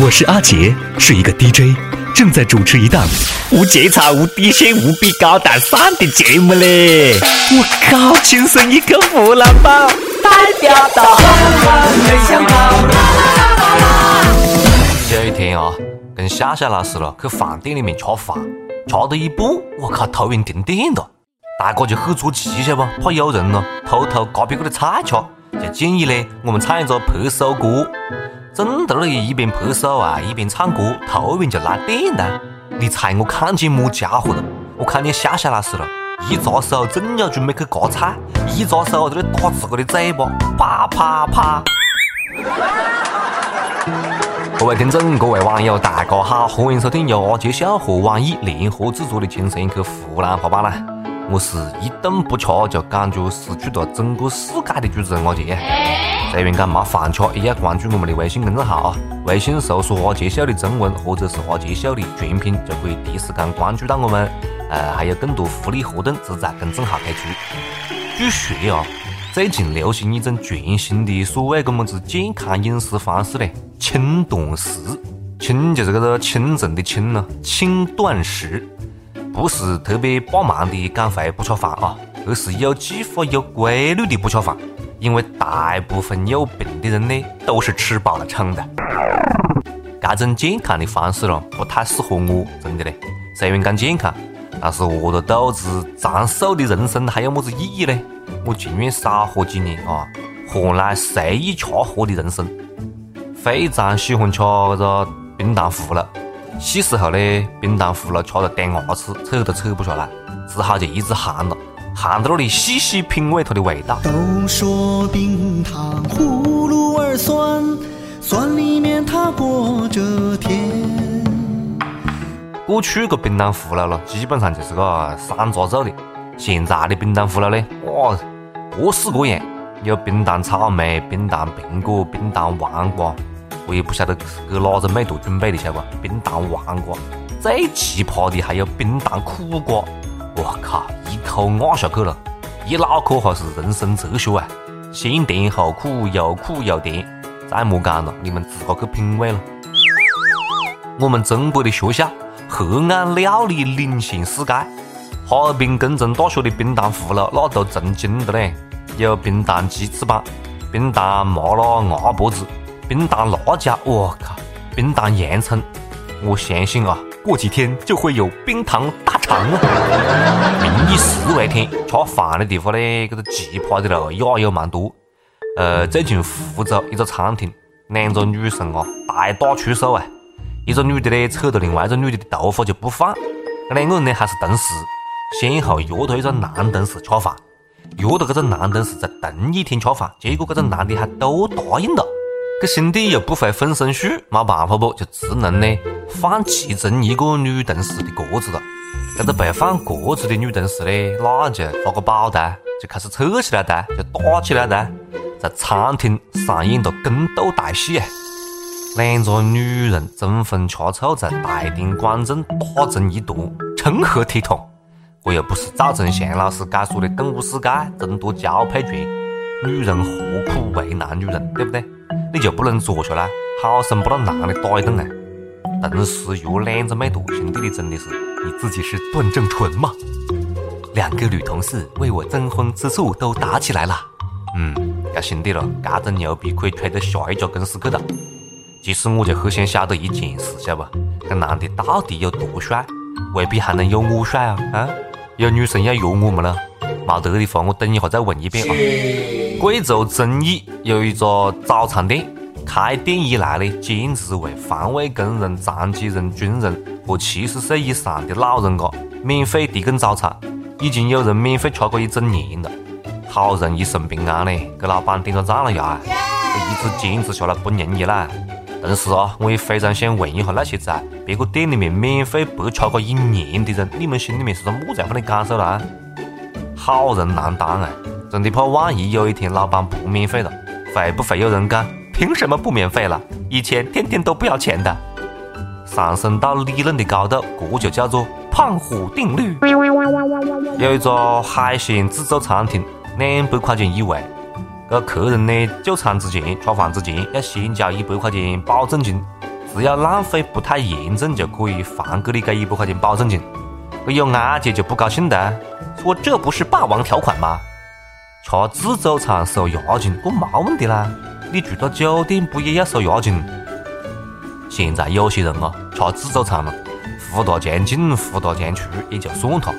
我是阿杰，是一个 DJ，正在主持一档无节操、无底线、无比高大上的节目嘞！我靠，亲生一个湖南宝，代表到没想到。有一天啊，跟夏夏老师了去饭店里面吃饭，吃到一半，我靠，头晕停电了，大家就很着急，晓得不？怕有人咯偷偷夹别个的菜吃，就建议呢，我们唱一个拍手歌。正在那里一边拍手啊，一边唱歌，突然就来电了。你猜我看见么家伙了？我看见夏夏老师了，一只手正要准备去夹菜，一只手在那打自个的嘴巴，啪啪啪。各位听众，各位网友，大家好，欢迎收听由阿杰笑和网易联合制作的《轻松一刻湖南话版》啦。我是一顿不吃就感觉失去了整个世界的主持人阿杰。虽然讲没饭吃，也要关注我们的微信公众号啊！微信搜索“花杰秀”的中文或者是“花杰秀”的全拼，就可以第一时间关注到我们。呃，还有更多福利活动只在公众号推出。据说啊，最近流行一种全新的所谓个么子健康饮食方式嘞，轻断食。轻就是这个清晨的轻呢，轻断食，不是特别霸蛮的减肥不吃饭啊，而是有计划、有规律的不吃饭。因为大部分有病的人呢，都是吃饱了撑的。这种健康的方式咯，不太适合我，真的嘞。虽然讲健康，但是饿着肚子长寿的人生还有么子意义呢？我情愿少活几年啊，换来随意吃喝的人生。非常喜欢吃这个冰糖葫芦，细时候呢，冰糖葫芦吃得掉牙齿，扯都扯不下来，只好就一直含了。含在那里细细品味它的味道。都说冰糖葫芦儿酸，酸里面它裹着甜。过去个冰糖葫芦咯，基本上就是个山楂做的。现在的冰糖葫芦呢，哇，各式各样，有冰糖草莓、冰糖苹果、冰糖黄瓜，我也不晓得给哪个妹坨准备的，晓得不？冰糖黄瓜，最奇葩的还有冰糖苦瓜。我靠！一口咬下去了，一脑壳哈是人生哲学啊！先甜后苦，又苦又甜，再莫讲了，你们自个去品味了。我们中国的学校黑暗料理领先世界，哈尔滨工程大学的冰糖葫芦那都成精的嘞！有冰糖鸡翅膀、冰糖麻辣鸭脖子、冰糖辣椒，我靠！冰糖洋葱，我相信啊，过几天就会有冰糖大。长啊！民以食为天，吃饭的地方呢，这个奇葩的咯也有蛮多。呃，最近福州一个餐厅，两个女生啊大打出手啊，一个女的呢扯着另外一个女的的头发就不放，两个人呢还是同事，先后约到一个男同事吃饭，约到这个男同事在同一天吃饭，结果这个男的还都答应了，这兄弟又不会分身术，没办法不，就只能呢放其中一个女同事的鸽子了。这个被放鸽子的女同事呢，那就发个宝的，就开始扯起来的，就打起来的，在餐厅上演了宫斗大戏啊！两个女人争风吃醋，在大庭广众打成一团，成何体统？这又不是赵忠祥老师解说的《动物世界》争夺交配权，女人何苦为难女人，对不对？你就不能坐下来，好生把那男的打一顿啊？同时约两个美图，兄弟，你真的是你自己是段正淳吗？两个女同事为我争风吃醋都打起来了。嗯，这兄弟了，这种牛逼可以吹到下一家公司去了。其实我就很想晓得一件事，晓得不？这男的到底有多帅？未必还能有我帅啊！啊，有女生要约我们了，没得的话，我等一下再问一遍啊。贵州遵义有一个早餐店。开店以来呢，坚持为环卫工人、残疾人、军人和七十岁以上的老人家免费提供早餐，已经有人免费吃过一整年了。好人一生平安呢，给老板点个赞了呀！一直坚持下来不容易啦。同时啊，我也非常想问一下那些在别个店里面免费白吃过一年的人，你们心里面是个么子样的感受啦？好人难当啊！真的怕万一有一天老板不免费了，会不会有人讲？凭什么不免费了？以前天天都不要钱的。上升到理论的高度，这就叫做胖虎定律。有一家海鲜自助餐厅，两百块钱一位。这客人呢就餐之前、吃饭之前要先交一百块钱保证金，只要浪费不太严重，就可以还给你这一百块钱保证金。有阿姐就不高兴了，说这不是霸王条款吗？吃自助餐收押金，这没问题啦。你住到酒店不也要收押金？现在有些人啊，吃自助餐了，胡大强进胡大强出也就算他，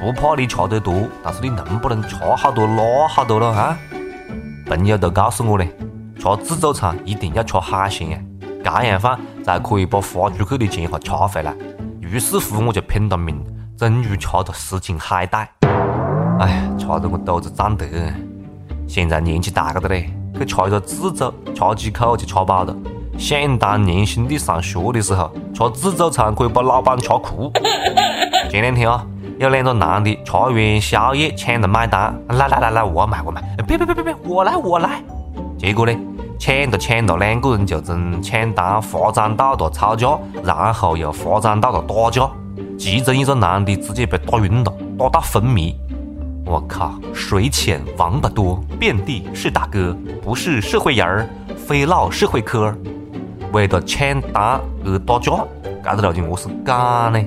不怕你吃得多，但是你能不能吃好多拉好多了啊？朋友都告诉我嘞，吃自助餐一定要吃海鲜呀，这样饭才可以把花出去的钱哈吃回来。于是乎我就拼了命，终于吃了十斤海带。哎，吃得我肚子胀得。现在年纪大个的嘞，去吃一个自助，吃几口就吃饱了。想当年兄弟上学的时候，吃自助餐可以把老板吃哭。前两天啊，有两个男的吃完宵夜抢着买单，来来来来，我买我买，别别别别别，我来我来。结果呢，抢着抢着，两个人就从抢单发展到了吵架，然后又发展到了打架，其中一个男的直接被打晕了，打到昏迷。我靠，水浅王八多，遍地是大哥，不是社会人儿，非闹社会科儿。为了抢单而打架，这个逻辑我是讲呢？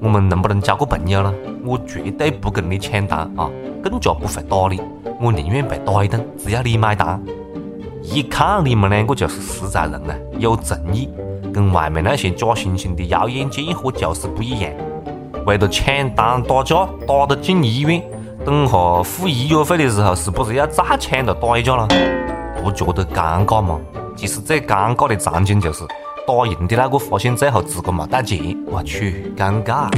我们能不能交个朋友呢？我绝对不跟你抢单啊，更加不会打你。我宁愿被打一顿，只要你买单。一看你们两个就是实在人啊，有诚意，跟外面那些假惺惺的妖艳贱货就是不一样。为了抢单打架，打得进医院，等下付医药费的时候，是不是要再抢着打一架了？不觉得尴尬吗？其实最尴尬的场景就是打赢的那个发现最后自个没带钱，我去，尴尬！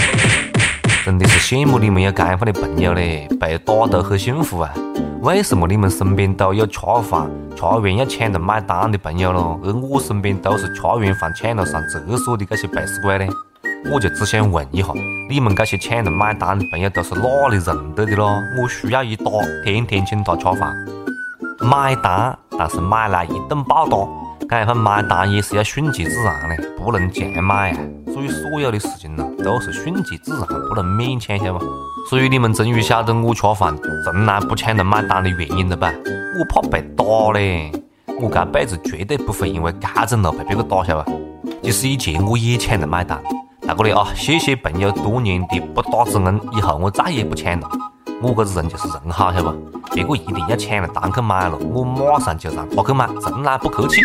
真的是羡慕你们有这样的朋友嘞，被打都很幸福啊！为什么你们身边都有吃饭吃完要抢着买单的朋友咯？而我身边都是吃完饭抢着上厕所的这些背死鬼呢？我就只想问一下，你们这些抢着买单的朋友都是哪里认得的咯？我需要一打，天天请他吃饭。买单，但是买来一顿暴打，这样份买单也是要顺其自然的，不能强买啊！所以所有的事情呢，都是顺其自然，不能勉强，晓得吧？所以你们终于晓得我吃饭从来不抢着买单的原因了吧？我怕被打嘞，我这辈子绝对不会因为这种路被别个打，晓得吧？其实以前我也抢着买单，大哥的啊，谢谢朋友多年的不打之恩，以后我再也不抢了。我这个人就是人好，晓得不？别个一定要抢了单去买了，我马上就让他去买，从来不客气。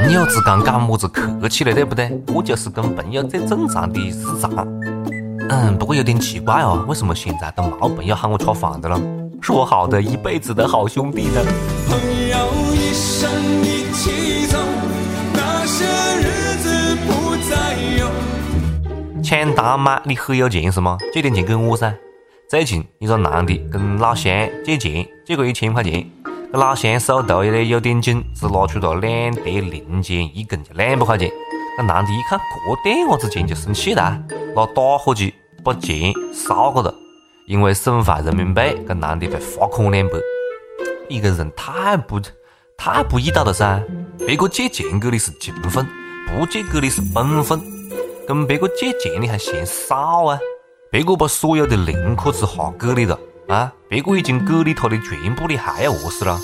朋友之间干么子客气了，对不对？这就是跟朋友最正常的日常。嗯，不过有点奇怪哦，为什么现在都没朋友喊我吃饭的了？说好的一辈子的好兄弟呢？朋友一生一起走，那些日子不再有。抢单买你很有钱是吗？借点钱给我噻。最近一个男的跟老乡借钱，借个一千块钱，这老乡手头呢有点紧，只拿出了两叠零钱，一共就两百块钱。那男的一看这点伢子钱就生气了，拿打火机把钱烧个了。因为损坏人民币，这男的被罚款两百。一个人太不太不地道了噻！别个借钱给你是情分，不借给你是本分，跟别个借钱你还嫌少啊？别个把所有的零壳子哈给你了啊！别个已经给你他的全部，你还要何事了？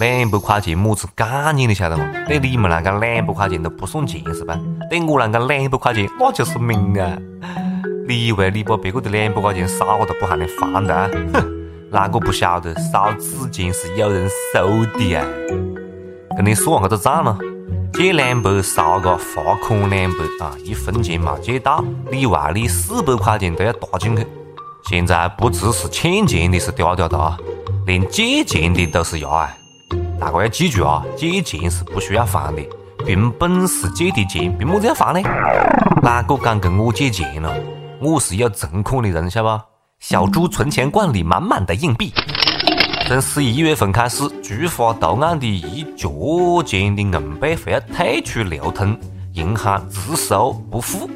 两百块钱么子概念你晓得吗？对你们来讲，两百块钱都不算钱是吧？对我来讲，两百块钱那就是命啊！你以为你把别个的两百块钱烧了都不喊你还的啊？哼！哪个不晓得烧纸钱是有人收的啊？跟你算下这账了。借两百烧个罚款两百啊，一分钱没借到，里外里四百块钱都要搭进去。现在不只是欠钱的是嗲嗲的啊，连借钱的都是伢啊！大家要记住啊，借钱是不需要还的，凭本事借的钱，凭么子要还呢？哪个敢跟我借钱了？我是有存款的人，晓得吧？小猪存钱罐里满满的硬币。从十一月份开始，菊花图案的一角钱的硬币会要退出流通，银行只收不付。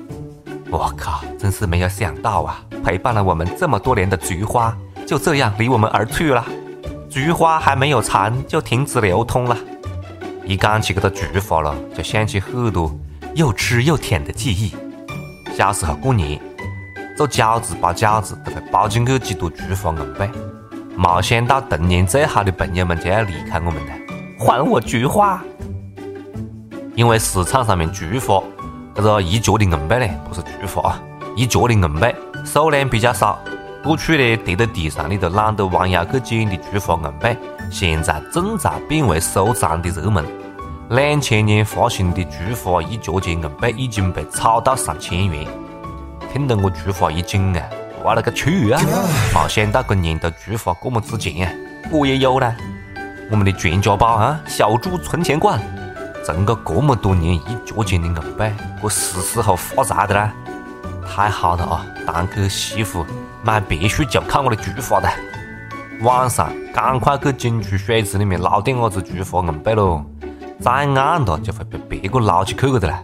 我靠，真是没有想到啊！陪伴了我们这么多年的菊花，就这样离我们而去了。菊花还没有残，就停止流通了。一讲起这个菊花了，就想起很多又吃又甜的记忆。小时候过年，做饺子包饺子都会包进去几朵菊花硬币。没想到童年最好的朋友们就要离开我们了，还我菊花！因为市场上面菊花这个一角的硬币呢，不是菊花啊，一角的硬币数量比较少，过去呢跌在地上你都懒得弯腰去捡的菊花硬币，现在正在变为收藏的热门。两千年发行的菊花一角钱硬币已经被炒到上千元，听得我菊花一紧啊！我勒个去啊！没想到今年的菊花这么值钱啊！我也有啦，我们的全家宝啊，小猪存钱罐，存个这么多年一角钱的硬币，我是时候发财的啦！太好了啊！堂客媳妇买别墅就靠我的菊花的。晚上赶快去景区水池里面捞点伢子菊花硬币喽！再暗了就会被别个捞起去个的啦。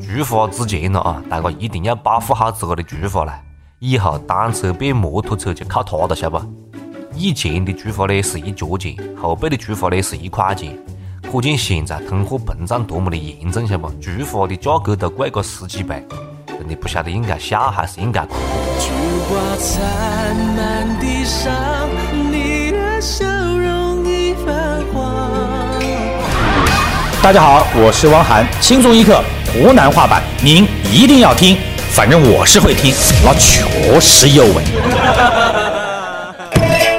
菊花值钱了啊！大家一定要保护好自个的菊花啦！以后单车变摩托车就靠它了，晓得不？以前的菊花呢是一角钱，后背的菊花呢是一块钱，可见现在通货膨胀多么的严重，晓得不？菊花的价格都贵个十几倍，真的不晓得应该笑还是应该哭。菊花残满地上，你的笑容已泛黄。大家好，我是汪涵，轻松一刻湖南话版，您一定要听，反正我是会听，那确实有味。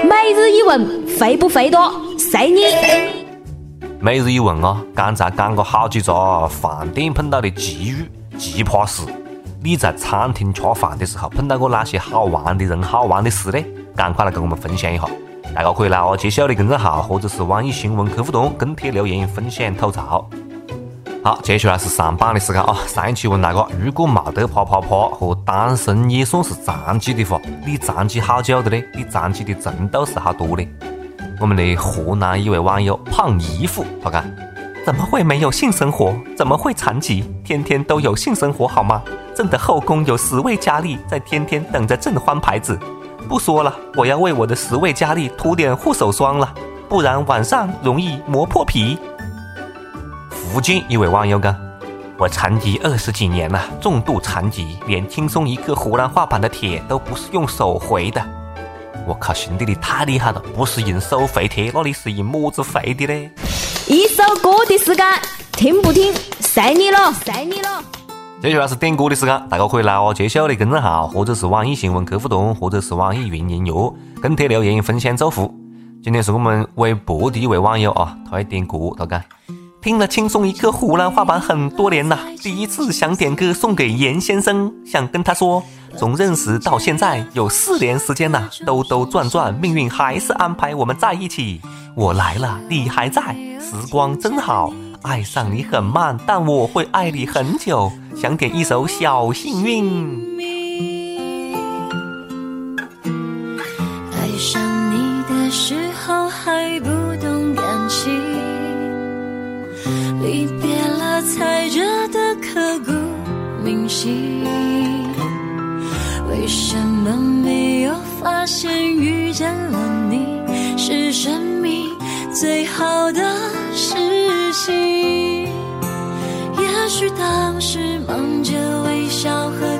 每日一问肥不肥多？随你。每日一问啊，刚才讲过好几个饭店碰到的奇遇、奇葩事。你在餐厅吃饭的时候碰到过哪些好玩的人、好玩的事呢？赶快来跟我们分享一下。大家可以来我揭晓的公众号或者是网易新闻客户端跟帖留言分享吐槽。好，接下来是上榜的时间啊！上一期问大家，如果没得啪啪啪和单身也算是残疾的话，你残疾好久的呢？你残疾的程度是好多呢？我们的河南一位网友胖姨夫他讲：怎么会没有性生活？怎么会残疾？天天都有性生活好吗？朕的后宫有十位佳丽在天天等着朕换牌子。不说了，我要为我的十位佳丽涂点护手霜了，不然晚上容易磨破皮。福建一位网友讲：我残疾二十几年了，重度残疾，连轻松一刻湖南话版的帖都不是用手回的。我靠，兄弟，你太厉害了！不是用手回帖，那你是用么子回的呢？一首歌的时间，听不听随你了，随你了。接下来是点歌的时间，大家可以来我揭晓的公众号，或者是网易新闻客户端，或者是网易云音乐，跟帖留言分享祝福。今天是我们微博的一位网友啊，他要点歌，他讲。听了轻松一刻湖南话版很多年了，第一次想点歌送给严先生，想跟他说，从认识到现在有四年时间了，兜兜转转，命运还是安排我们在一起。我来了，你还在，时光真好，爱上你很慢，但我会爱你很久。想点一首小幸运。爱上离别了，才觉得刻骨铭心。为什么没有发现遇见了你是生命最好的事情？也许当时忙着微笑和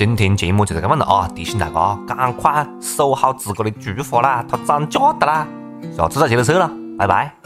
今天节目就是这样了啊！提醒大家，赶快收好自个的菊花啦，它涨价的啦！下次再接着说了，拜拜。